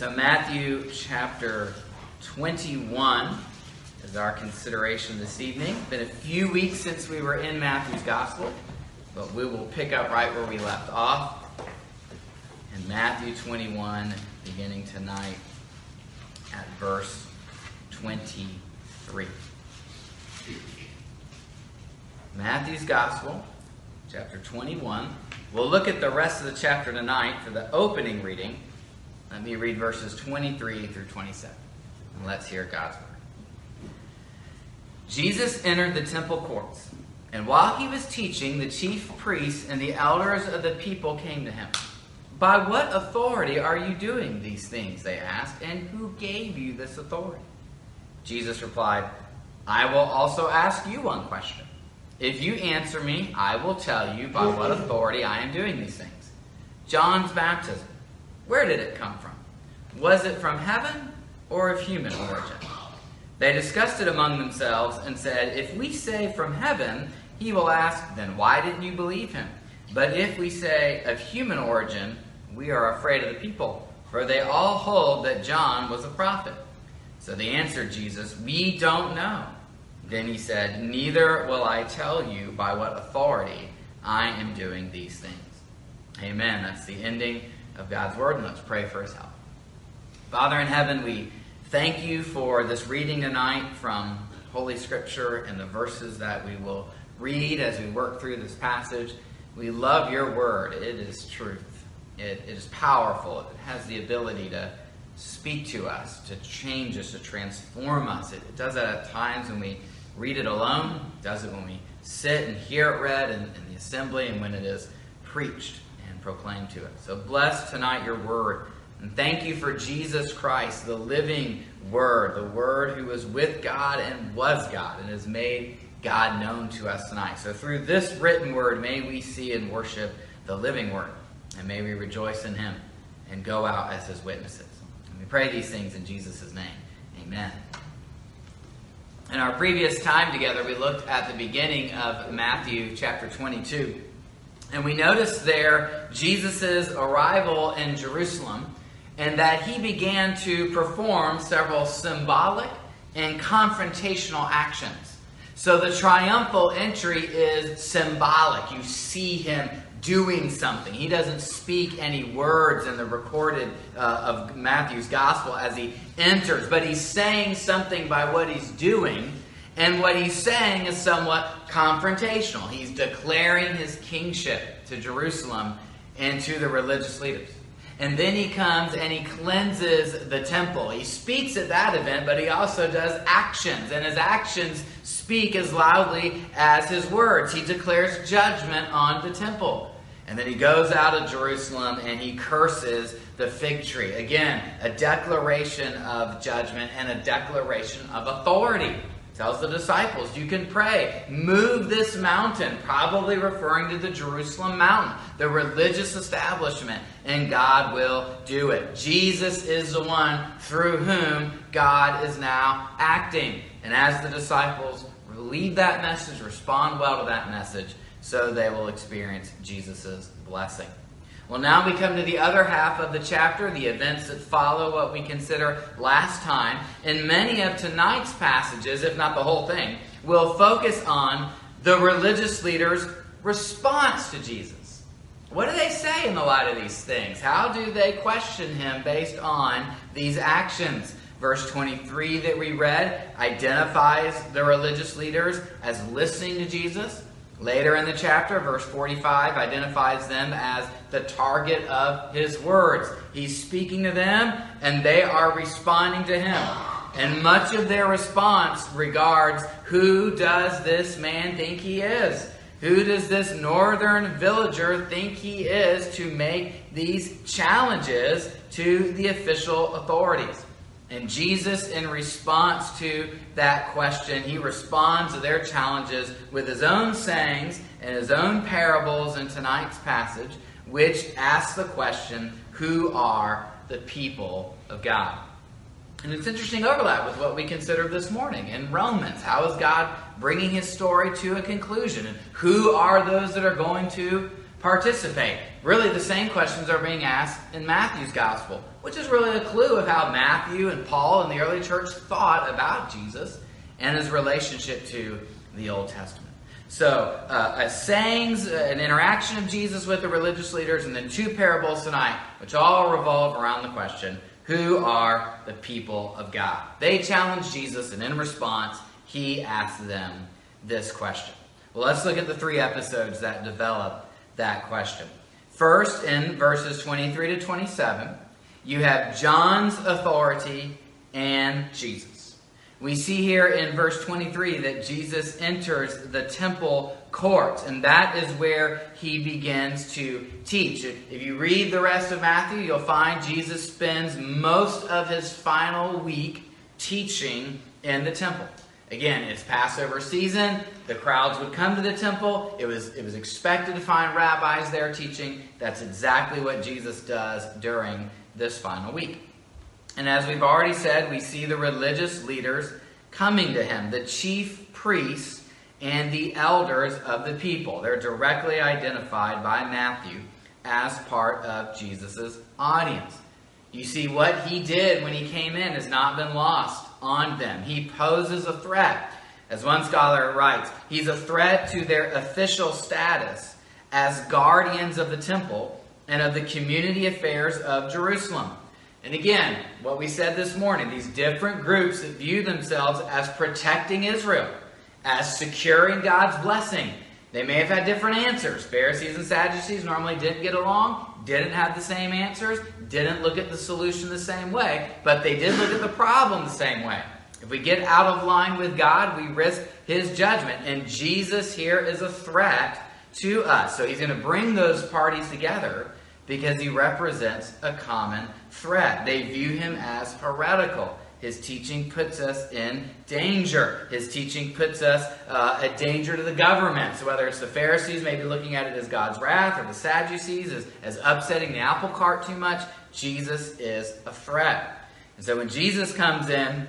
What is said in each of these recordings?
So, Matthew chapter 21 is our consideration this evening. It's been a few weeks since we were in Matthew's Gospel, but we will pick up right where we left off in Matthew 21, beginning tonight at verse 23. Matthew's Gospel, chapter 21. We'll look at the rest of the chapter tonight for the opening reading. Let me read verses 23 through 27. And let's hear God's word. Jesus entered the temple courts, and while he was teaching, the chief priests and the elders of the people came to him. By what authority are you doing these things? They asked, and who gave you this authority? Jesus replied, I will also ask you one question. If you answer me, I will tell you by what authority I am doing these things. John's baptism, where did it come from? Was it from heaven or of human origin? They discussed it among themselves and said, If we say from heaven, he will ask, Then why didn't you believe him? But if we say of human origin, we are afraid of the people, for they all hold that John was a prophet. So they answered Jesus, We don't know. Then he said, Neither will I tell you by what authority I am doing these things. Amen. That's the ending of God's word, and let's pray for his help. Father in heaven, we thank you for this reading tonight from Holy Scripture and the verses that we will read as we work through this passage. We love your word. It is truth, it, it is powerful, it has the ability to speak to us, to change us, to transform us. It, it does that at times when we read it alone, it does it when we sit and hear it read in, in the assembly, and when it is preached and proclaimed to us. So bless tonight your word. And thank you for Jesus Christ, the living Word, the Word who was with God and was God and has made God known to us tonight. So through this written Word, may we see and worship the living Word, and may we rejoice in Him and go out as His witnesses. And we pray these things in Jesus' name. Amen. In our previous time together, we looked at the beginning of Matthew chapter 22. And we notice there Jesus' arrival in Jerusalem and that he began to perform several symbolic and confrontational actions. So the triumphal entry is symbolic. You see him doing something. He doesn't speak any words in the recorded uh, of Matthew's gospel as he enters, but he's saying something by what he's doing. And what he's saying is somewhat confrontational. He's declaring his kingship to Jerusalem and to the religious leaders. And then he comes and he cleanses the temple. He speaks at that event, but he also does actions. And his actions speak as loudly as his words. He declares judgment on the temple. And then he goes out of Jerusalem and he curses the fig tree. Again, a declaration of judgment and a declaration of authority tells the disciples, You can pray, move this mountain, probably referring to the Jerusalem mountain, the religious establishment, and God will do it. Jesus is the one through whom God is now acting. And as the disciples read that message, respond well to that message, so they will experience Jesus' blessing. Well, now we come to the other half of the chapter, the events that follow what we consider last time. And many of tonight's passages, if not the whole thing, will focus on the religious leaders' response to Jesus. What do they say in the light of these things? How do they question him based on these actions? Verse 23 that we read identifies the religious leaders as listening to Jesus. Later in the chapter, verse 45 identifies them as the target of his words. He's speaking to them, and they are responding to him. And much of their response regards who does this man think he is? Who does this northern villager think he is to make these challenges to the official authorities? And Jesus, in response to that question, he responds to their challenges with his own sayings and his own parables in tonight's passage, which asks the question who are the people of God? And it's interesting overlap with what we considered this morning in Romans. How is God bringing his story to a conclusion? And who are those that are going to participate? Really, the same questions are being asked in Matthew's gospel, which is really a clue of how Matthew and Paul and the early church thought about Jesus and his relationship to the Old Testament. So, uh, sayings, uh, an interaction of Jesus with the religious leaders, and then two parables tonight, which all revolve around the question who are the people of God? They challenge Jesus, and in response, he asks them this question. Well, let's look at the three episodes that develop that question. First, in verses 23 to 27, you have John's authority and Jesus. We see here in verse 23 that Jesus enters the temple courts, and that is where he begins to teach. If you read the rest of Matthew, you'll find Jesus spends most of his final week teaching in the temple. Again, it's Passover season. The crowds would come to the temple. It was, it was expected to find rabbis there teaching. That's exactly what Jesus does during this final week. And as we've already said, we see the religious leaders coming to him, the chief priests and the elders of the people. They're directly identified by Matthew as part of Jesus' audience. You see, what he did when he came in has not been lost on them. He poses a threat. As one scholar writes, he's a threat to their official status as guardians of the temple and of the community affairs of Jerusalem. And again, what we said this morning, these different groups that view themselves as protecting Israel, as securing God's blessing. They may have had different answers. Pharisees and Sadducees normally didn't get along, didn't have the same answers, didn't look at the solution the same way, but they did look at the problem the same way. If we get out of line with God, we risk his judgment. And Jesus here is a threat to us. So he's going to bring those parties together because he represents a common threat. They view him as heretical. His teaching puts us in danger. His teaching puts us uh, a danger to the government. So, whether it's the Pharisees maybe looking at it as God's wrath, or the Sadducees as, as upsetting the apple cart too much, Jesus is a threat. And so, when Jesus comes in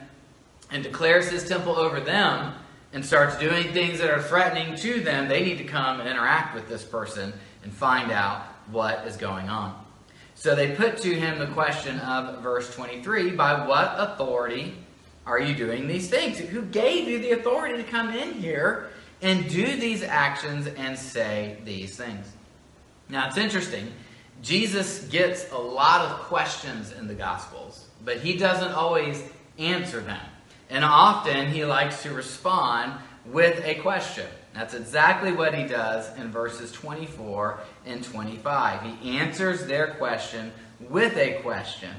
and declares his temple over them and starts doing things that are threatening to them, they need to come and interact with this person and find out what is going on. So they put to him the question of verse 23 By what authority are you doing these things? Who gave you the authority to come in here and do these actions and say these things? Now it's interesting. Jesus gets a lot of questions in the Gospels, but he doesn't always answer them. And often he likes to respond with a question. That's exactly what he does in verses 24 and 25. He answers their question with a question.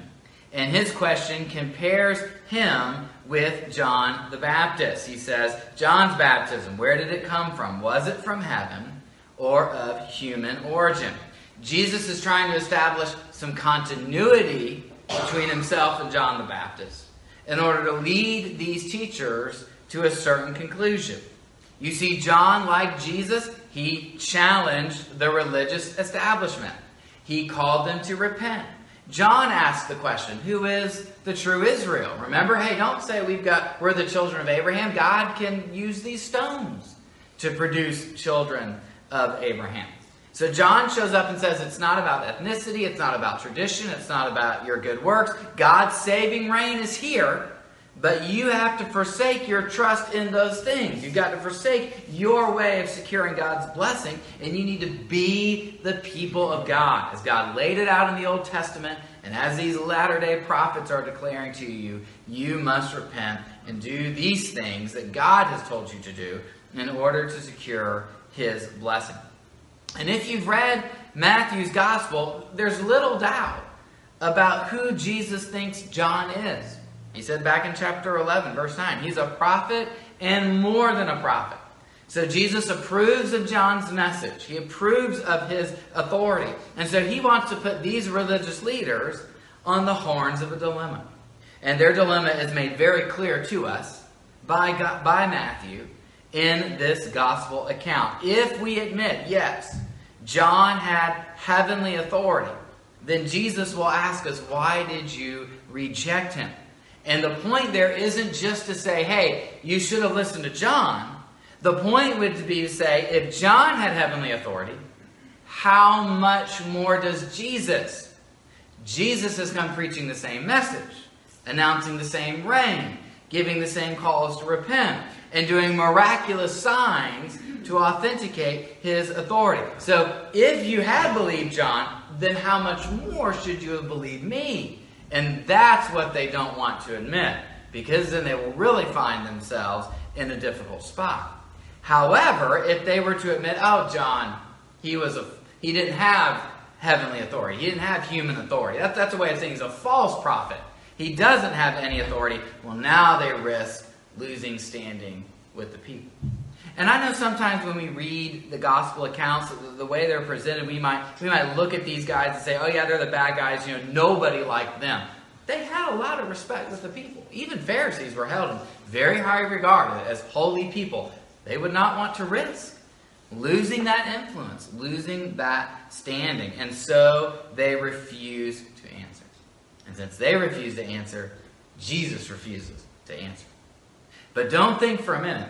And his question compares him with John the Baptist. He says, John's baptism, where did it come from? Was it from heaven or of human origin? Jesus is trying to establish some continuity between himself and John the Baptist in order to lead these teachers to a certain conclusion. You see, John, like Jesus, he challenged the religious establishment. He called them to repent. John asked the question, who is the true Israel? Remember, hey, don't say we've got we're the children of Abraham. God can use these stones to produce children of Abraham. So John shows up and says it's not about ethnicity, it's not about tradition, it's not about your good works. God's saving reign is here. But you have to forsake your trust in those things. You've got to forsake your way of securing God's blessing, and you need to be the people of God. As God laid it out in the Old Testament, and as these latter day prophets are declaring to you, you must repent and do these things that God has told you to do in order to secure his blessing. And if you've read Matthew's gospel, there's little doubt about who Jesus thinks John is. He said back in chapter 11, verse 9, he's a prophet and more than a prophet. So Jesus approves of John's message. He approves of his authority. And so he wants to put these religious leaders on the horns of a dilemma. And their dilemma is made very clear to us by, God, by Matthew in this gospel account. If we admit, yes, John had heavenly authority, then Jesus will ask us, why did you reject him? And the point there isn't just to say, hey, you should have listened to John. The point would be to say, if John had heavenly authority, how much more does Jesus? Jesus has come preaching the same message, announcing the same reign, giving the same calls to repent, and doing miraculous signs to authenticate his authority. So, if you had believed John, then how much more should you have believed me? And that's what they don't want to admit, because then they will really find themselves in a difficult spot. However, if they were to admit, oh, John, he was a he didn't have heavenly authority. He didn't have human authority. That's, that's a way of saying he's a false prophet. He doesn't have any authority. Well, now they risk losing standing with the people. And I know sometimes when we read the gospel accounts, the, way they're presented, we might we might look at these guys and say, "Oh yeah, they're the bad guys." You know, nobody liked them. They had a lot of respect with the people. Even Pharisees were held in very high regard as holy people. They would not want to risk losing that influence, losing that standing. And so they refuse to answer. And since they refuse to answer, Jesus refuses to answer. But don't think for a minute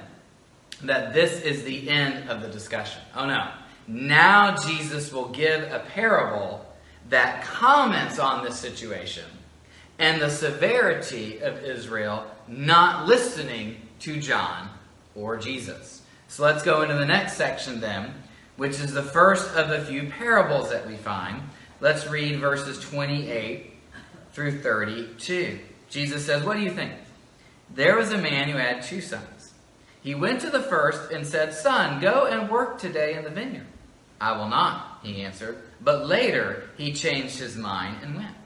that this is the end of the discussion. Oh no. Now Jesus will give a parable that comments on this situation and the severity of Israel not listening to John or Jesus. So let's go into the next section then, which is the first of the few parables that we find. Let's read verses 28 through 32. Jesus says, What do you think? There was a man who had two sons. He went to the first and said, Son, go and work today in the vineyard. I will not, he answered. But later he changed his mind and went.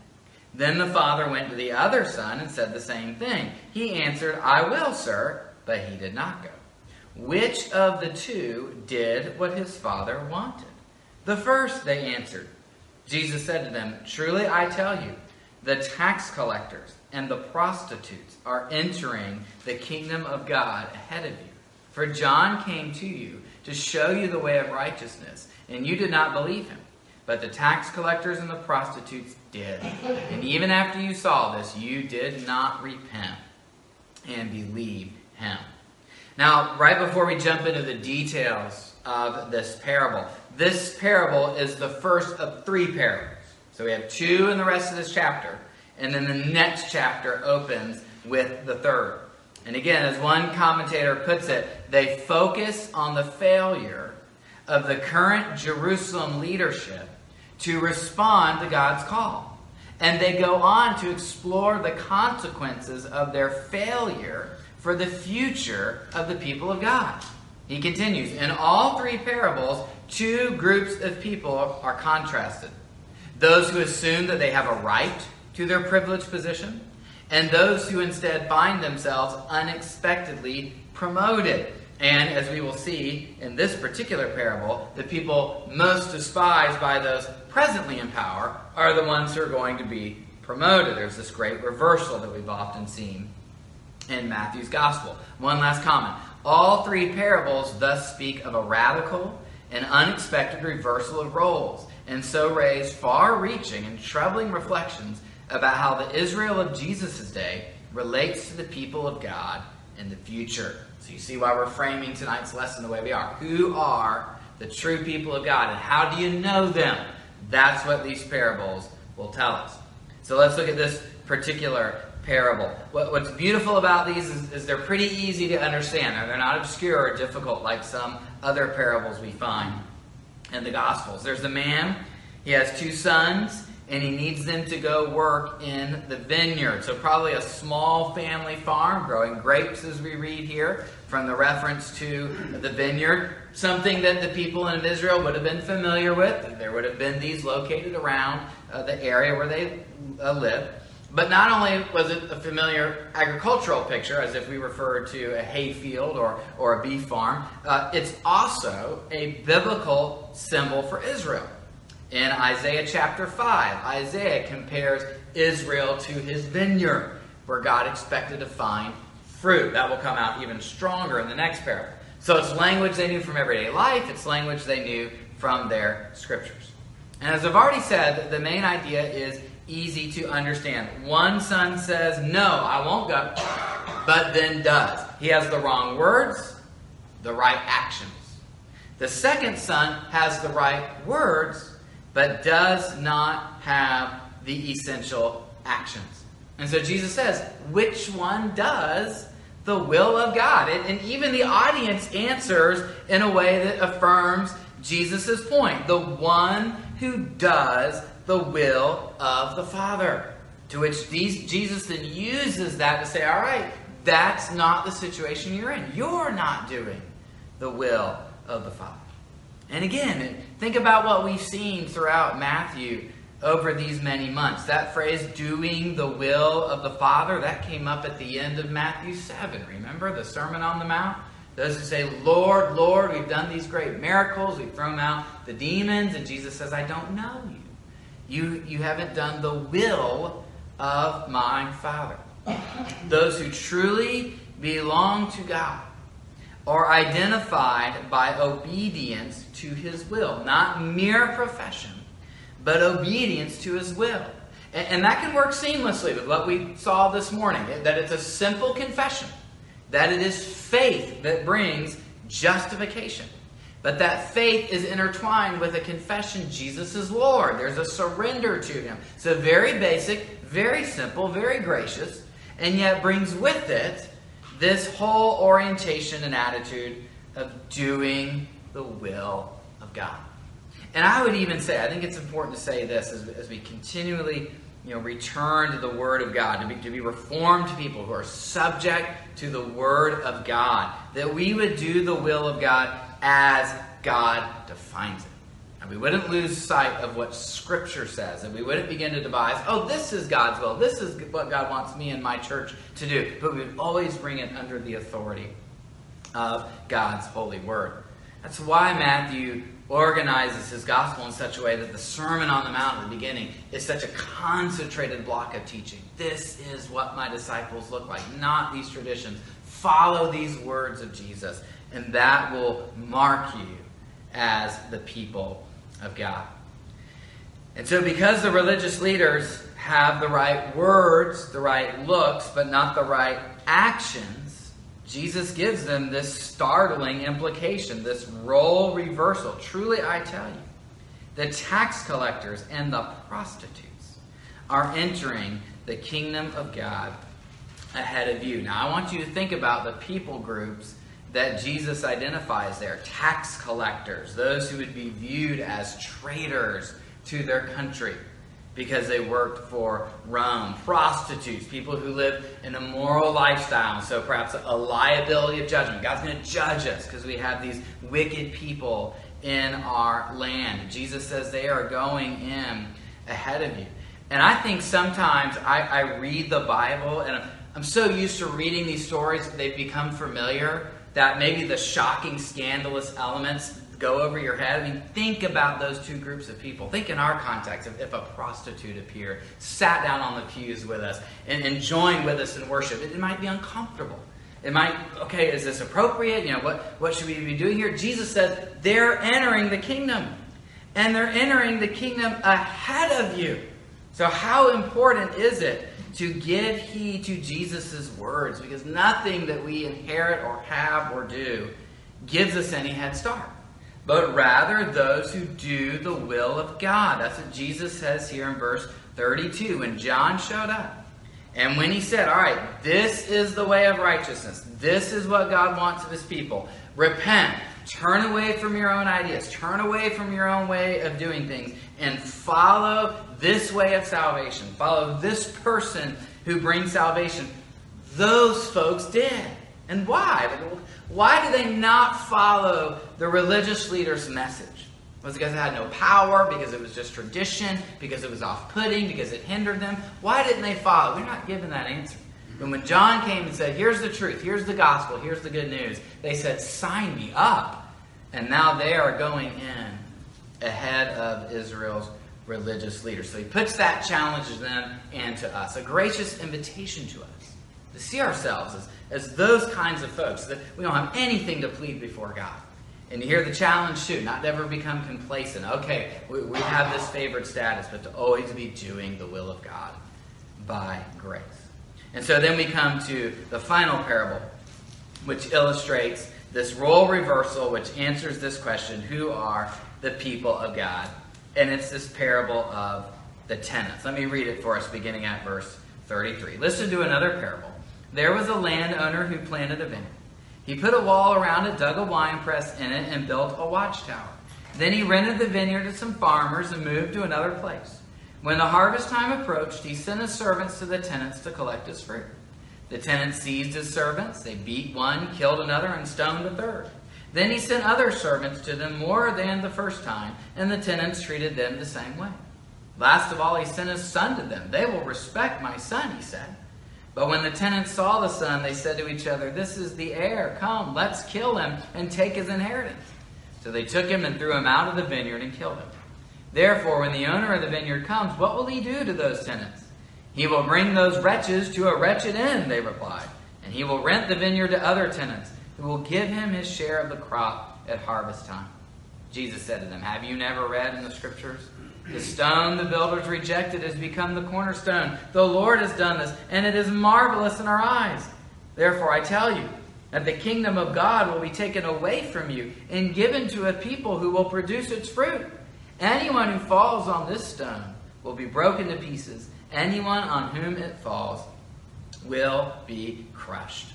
Then the father went to the other son and said the same thing. He answered, I will, sir, but he did not go. Which of the two did what his father wanted? The first, they answered. Jesus said to them, Truly I tell you, the tax collectors and the prostitutes are entering the kingdom of God ahead of you. For John came to you to show you the way of righteousness, and you did not believe him. But the tax collectors and the prostitutes did. And even after you saw this, you did not repent and believe him. Now, right before we jump into the details of this parable, this parable is the first of three parables. So we have two in the rest of this chapter, and then the next chapter opens with the third. And again, as one commentator puts it, they focus on the failure of the current Jerusalem leadership to respond to God's call. And they go on to explore the consequences of their failure for the future of the people of God. He continues In all three parables, two groups of people are contrasted those who assume that they have a right to their privileged position, and those who instead find themselves unexpectedly promoted. And as we will see in this particular parable, the people most despised by those presently in power are the ones who are going to be promoted. There's this great reversal that we've often seen in Matthew's gospel. One last comment. All three parables thus speak of a radical and unexpected reversal of roles, and so raise far reaching and troubling reflections about how the Israel of Jesus' day relates to the people of God in the future. So you see why we're framing tonight's lesson the way we are. Who are the true people of God, and how do you know them? That's what these parables will tell us. So let's look at this particular parable. What, what's beautiful about these is, is, they're pretty easy to understand. They're not obscure or difficult like some other parables we find in the Gospels. There's a man, he has two sons, and he needs them to go work in the vineyard. So, probably a small family farm growing grapes, as we read here from the reference to the vineyard. Something that the people in Israel would have been familiar with. There would have been these located around uh, the area where they uh, lived. But not only was it a familiar agricultural picture, as if we referred to a hay field or, or a beef farm, uh, it's also a biblical symbol for Israel. In Isaiah chapter 5, Isaiah compares Israel to his vineyard, where God expected to find fruit. That will come out even stronger in the next parable. So it's language they knew from everyday life, it's language they knew from their scriptures. And as I've already said, the main idea is easy to understand. One son says, No, I won't go, but then does. He has the wrong words, the right actions. The second son has the right words, but does not have the essential actions. And so Jesus says, which one does the will of God? And, and even the audience answers in a way that affirms Jesus' point the one who does the will of the Father. To which these, Jesus then uses that to say, all right, that's not the situation you're in. You're not doing the will of the Father. And again, think about what we've seen throughout Matthew over these many months. That phrase, doing the will of the Father, that came up at the end of Matthew 7. Remember the Sermon on the Mount? Those who say, Lord, Lord, we've done these great miracles, we've thrown out the demons, and Jesus says, I don't know you. You, you haven't done the will of my Father. Those who truly belong to God are identified by obedience to his will, not mere profession, but obedience to his will. And, and that can work seamlessly with what we saw this morning eh, that it's a simple confession, that it is faith that brings justification. But that faith is intertwined with a confession Jesus is Lord. There's a surrender to Him. So, very basic, very simple, very gracious, and yet brings with it this whole orientation and attitude of doing the will of God. And I would even say, I think it's important to say this as, as we continually you know, return to the Word of God, to be, to be reformed people who are subject to the Word of God, that we would do the will of God as God defines it. And we wouldn't lose sight of what Scripture says, and we wouldn't begin to devise, oh, this is God's will, this is what God wants me and my church to do. But we would always bring it under the authority of God's holy word. That's why Matthew organizes his gospel in such a way that the Sermon on the Mount at the beginning is such a concentrated block of teaching. This is what my disciples look like, not these traditions. Follow these words of Jesus, and that will mark you as the people of God. And so, because the religious leaders have the right words, the right looks, but not the right actions, Jesus gives them this startling implication, this role reversal. Truly, I tell you, the tax collectors and the prostitutes are entering the kingdom of God ahead of you. Now, I want you to think about the people groups that Jesus identifies there tax collectors, those who would be viewed as traitors to their country because they worked for Rome, prostitutes, people who live an immoral lifestyle, so perhaps a liability of judgment. God's going to judge us because we have these wicked people in our land. Jesus says they are going in ahead of you. And I think sometimes I, I read the Bible and I'm, I'm so used to reading these stories, they've become familiar that maybe the shocking, scandalous elements go over your head. I mean, think about those two groups of people. Think in our context if, if a prostitute appeared, sat down on the pews with us, and, and joined with us in worship. It, it might be uncomfortable. It might, okay, is this appropriate? You know, what, what should we be doing here? Jesus says they're entering the kingdom. And they're entering the kingdom ahead of you. So, how important is it to give heed to Jesus' words because nothing that we inherit or have or do gives us any head start, but rather those who do the will of God. That's what Jesus says here in verse 32. When John showed up, and when he said, All right, this is the way of righteousness, this is what God wants of his people, repent, turn away from your own ideas, turn away from your own way of doing things, and follow this way of salvation, follow this person who brings salvation. Those folks did. And why? Why did they not follow the religious leader's message? Was it because it had no power? Because it was just tradition? Because it was off putting? Because it hindered them? Why didn't they follow? We're not given that answer. And when John came and said, Here's the truth, here's the gospel, here's the good news, they said, Sign me up. And now they are going in ahead of Israel's religious leaders. So he puts that challenge to them and to us. A gracious invitation to us to see ourselves as, as those kinds of folks, that we don't have anything to plead before God. And to hear the challenge too, not to ever become complacent. Okay, we, we have this favored status, but to always be doing the will of God by grace. And so then we come to the final parable, which illustrates this role reversal which answers this question who are the people of God? And it's this parable of the tenants. Let me read it for us beginning at verse 33. Listen to another parable. There was a landowner who planted a vineyard. He put a wall around it, dug a wine press in it, and built a watchtower. Then he rented the vineyard to some farmers and moved to another place. When the harvest time approached, he sent his servants to the tenants to collect his fruit. The tenants seized his servants. They beat one, killed another, and stoned a third. Then he sent other servants to them more than the first time, and the tenants treated them the same way. Last of all, he sent his son to them. They will respect my son, he said. But when the tenants saw the son, they said to each other, This is the heir. Come, let's kill him and take his inheritance. So they took him and threw him out of the vineyard and killed him. Therefore, when the owner of the vineyard comes, what will he do to those tenants? He will bring those wretches to a wretched end, they replied, and he will rent the vineyard to other tenants, who will give him his share of the crop at harvest time. Jesus said to them, Have you never read in the scriptures? The stone the builders rejected has become the cornerstone. The Lord has done this, and it is marvelous in our eyes. Therefore, I tell you that the kingdom of God will be taken away from you and given to a people who will produce its fruit. Anyone who falls on this stone will be broken to pieces. Anyone on whom it falls will be crushed.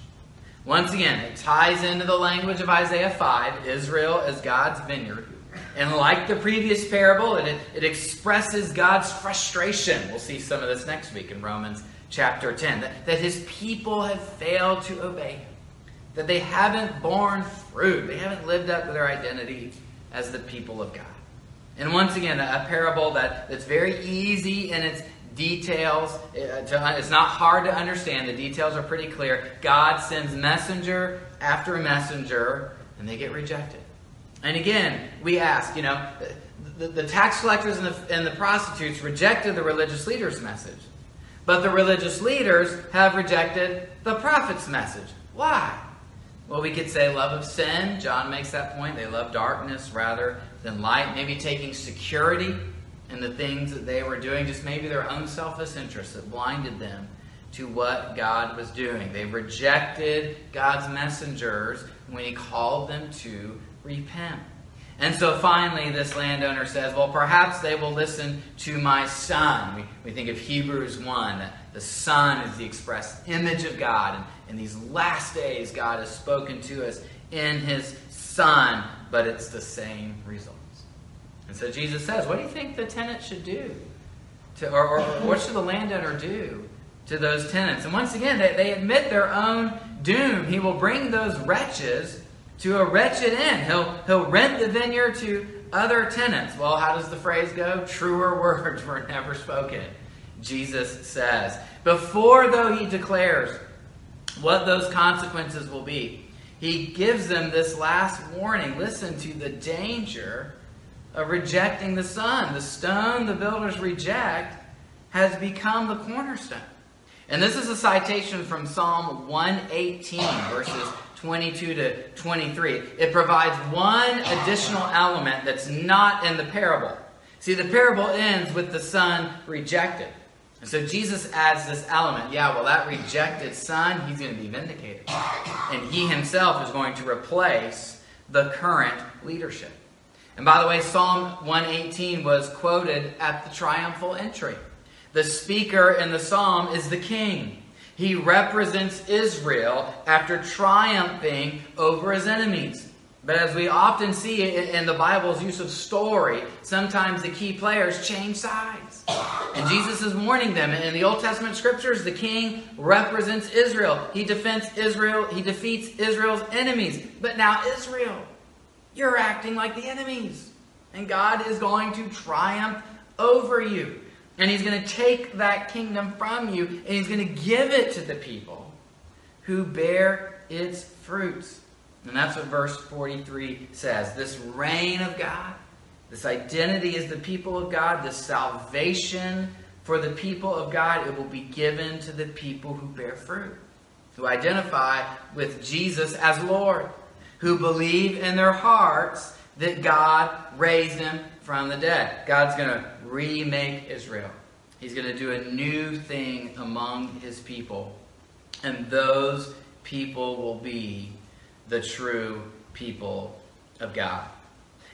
Once again, it ties into the language of Isaiah 5 Israel is God's vineyard and like the previous parable, it, it expresses God's frustration. We'll see some of this next week in Romans chapter 10. That, that his people have failed to obey him, that they haven't borne fruit, they haven't lived up to their identity as the people of God. And once again, a, parable that, that's very easy in its details. Uh, it's not hard to understand. The details are pretty clear. God sends messenger after messenger, and they get rejected. And again, we ask, you know, the, the tax collectors and the, and the prostitutes rejected the religious leaders' message. But the religious leaders have rejected the prophet's message. Why? Well, we could say love of sin. John makes that point. They love darkness rather than light. Maybe taking security in the things that they were doing, just maybe their own selfish interests that blinded them to what God was doing. They rejected God's messengers when He called them to repent. And so finally, this landowner says, Well, perhaps they will listen to my son. We, we think of Hebrews 1, that the son is the express image of God. And in these last days, God has spoken to us in his son, but it's the same results. And so Jesus says, What do you think the tenant should do? To, or, or what should the landowner do to those tenants? And once again, they, they admit their own doom. He will bring those wretches to a wretched end. He'll, he'll rent the vineyard to other tenants. Well, how does the phrase go? Truer words were never spoken. Jesus says. Before, though, he declares what those consequences will be, he gives them this last warning. Listen to the danger of rejecting the Son. The stone the builders reject has become the cornerstone. And this is a citation from Psalm 118, verses 22 to 23. It provides one additional element that's not in the parable. See, the parable ends with the son rejected. And so Jesus adds this element. Yeah, well, that rejected son, he's going to be vindicated. And he himself is going to replace the current leadership. And by the way, Psalm 118 was quoted at the triumphal entry. The speaker in the psalm is the king. He represents Israel after triumphing over his enemies. But as we often see in the Bible's use of story, sometimes the key players change sides. And Jesus is warning them. In the Old Testament scriptures, the king represents Israel. He defends Israel, he defeats Israel's enemies. But now, Israel, you're acting like the enemies. And God is going to triumph over you. And he's going to take that kingdom from you and he's going to give it to the people who bear its fruits. And that's what verse 43 says. This reign of God, this identity as the people of God, this salvation for the people of God, it will be given to the people who bear fruit, who identify with Jesus as Lord, who believe in their hearts that God raised him from the dead. God's going to remake Israel. He's going to do a new thing among his people. And those people will be the true people of God.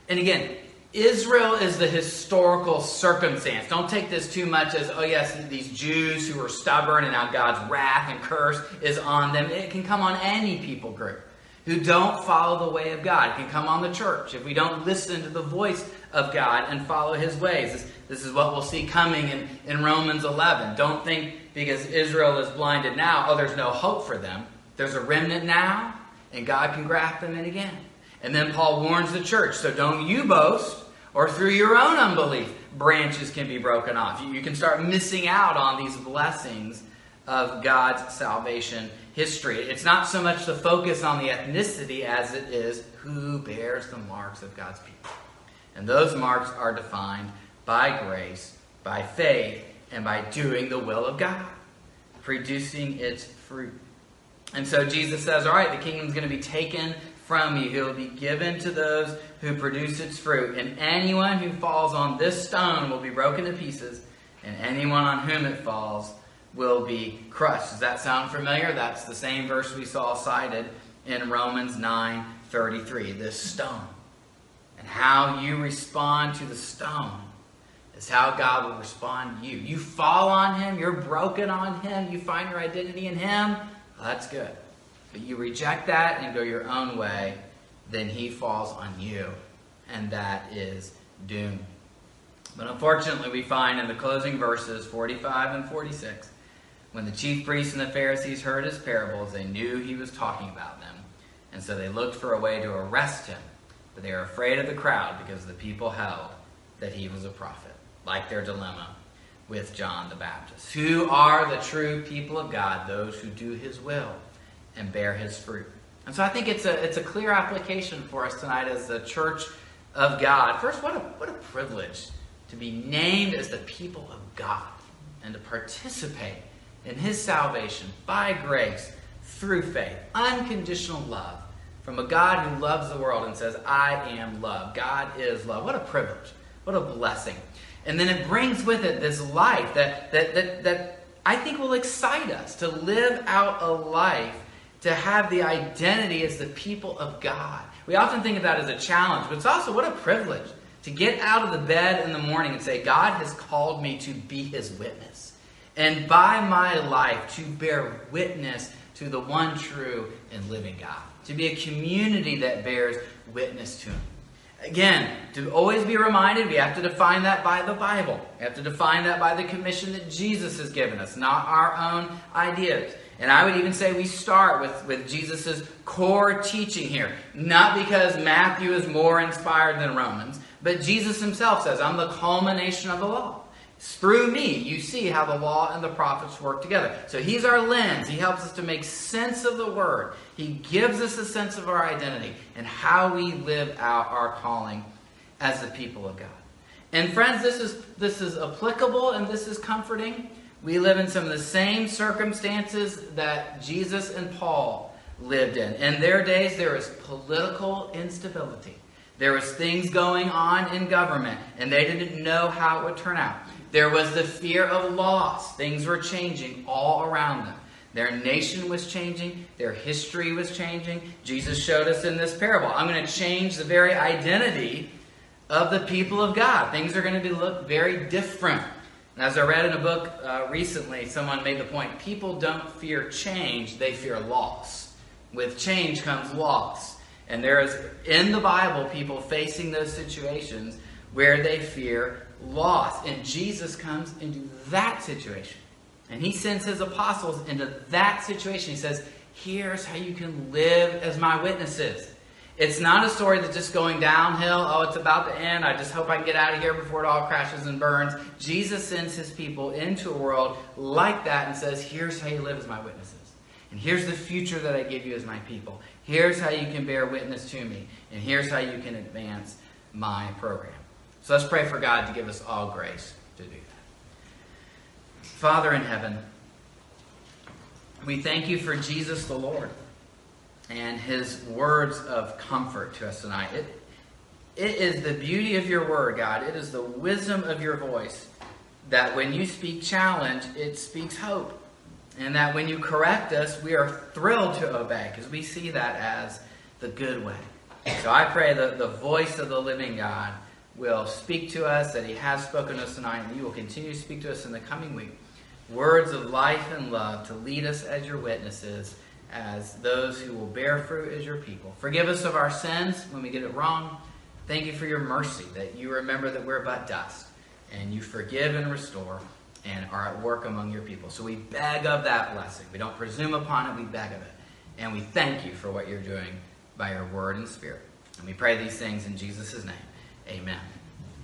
And again, Israel is the historical circumstance. Don't take this too much as, oh, yes, these Jews who are stubborn and now God's wrath and curse is on them. It can come on any people group who don't follow the way of God. Can come on the church if we don't listen to the voice of God and follow his ways. This, this is what we'll see coming in, in Romans 11. Don't think because Israel is blinded now, oh, there's no hope for them. There's a remnant now, and God can graft them in again. And then Paul warns the church so don't you boast, or through your own unbelief, branches can be broken off. You, you can start missing out on these blessings of God's salvation history. It's not so much the focus on the ethnicity as it is who bears the marks of God's people. And those marks are defined by grace, by faith, and by doing the will of God, producing its fruit. And so Jesus says, All right, the kingdom's going to be taken from you. It will be given to those who produce its fruit. And anyone who falls on this stone will be broken to pieces, and anyone on whom it falls will be crushed. Does that sound familiar? That's the same verse we saw cited in Romans 9 33. This stone. And how you respond to the stone is how God will respond to you. You fall on Him, you're broken on Him, you find your identity in Him. Well, that's good. But you reject that and go your own way, then He falls on you. And that is doom. But unfortunately, we find in the closing verses 45 and 46 when the chief priests and the Pharisees heard his parables, they knew he was talking about them. And so they looked for a way to arrest him. But they were afraid of the crowd because the people held that he was a prophet, like their dilemma with John the Baptist. Who are the true people of God? Those who do his will and bear his fruit. And so I think it's a, it's a clear application for us tonight as the church of God. First, what a, what a privilege to be named as the people of God and to participate in his salvation by grace through faith, unconditional love from a God who loves the world and says, I am love. God is love. What a privilege. What a blessing. And then it brings with it this life that, that, that, that I think will excite us to live out a life to have the identity as the people of God. We often think of that as a challenge, but it's also what a privilege to get out of the bed in the morning and say, God has called me to be his witness and by my life to bear witness to the one true and living God, to be a community that bears witness to Him. Again, to always be reminded, we have to define that by the Bible. We have to define that by the commission that Jesus has given us, not our own ideas. And I would even say we start with, with Jesus' core teaching here. Not because Matthew is more inspired than Romans, but Jesus himself says, I'm the culmination of the law. Through me, you see how the law and the prophets work together. So he's our lens. He helps us to make sense of the word. He gives us a sense of our identity and how we live out our calling as the people of God. And friends, this is this is applicable and this is comforting. We live in some of the same circumstances that Jesus and Paul lived in. In their days, there was political instability. There was things going on in government, and they didn't know how it would turn out. There was the fear of loss. Things were changing all around them. Their nation was changing. Their history was changing. Jesus showed us in this parable I'm going to change the very identity of the people of God. Things are going to be look very different. And as I read in a book uh, recently, someone made the point people don't fear change, they fear loss. With change comes loss. And there is in the Bible people facing those situations where they fear loss. And Jesus comes into that situation. And he sends his apostles into that situation. He says, Here's how you can live as my witnesses. It's not a story that's just going downhill. Oh, it's about to end. I just hope I can get out of here before it all crashes and burns. Jesus sends his people into a world like that and says, Here's how you live as my witnesses. And here's the future that I give you as my people. Here's how you can bear witness to me. And here's how you can advance my program. So let's pray for God to give us all grace to do that. Father in heaven, we thank you for Jesus the Lord and his words of comfort to us tonight. It, it is the beauty of your word, God. It is the wisdom of your voice that when you speak challenge, it speaks hope. And that when you correct us, we are thrilled to obey because we see that as the good way. So I pray that the voice of the living God will speak to us, that He has spoken to us tonight, and you will continue to speak to us in the coming week. Words of life and love to lead us as your witnesses, as those who will bear fruit as your people. Forgive us of our sins when we get it wrong. Thank you for your mercy, that you remember that we're but dust, and you forgive and restore and are at work among your people. So we beg of that blessing. We don't presume upon it, we beg of it. And we thank you for what you're doing by your word and spirit. And we pray these things in Jesus' name. Amen.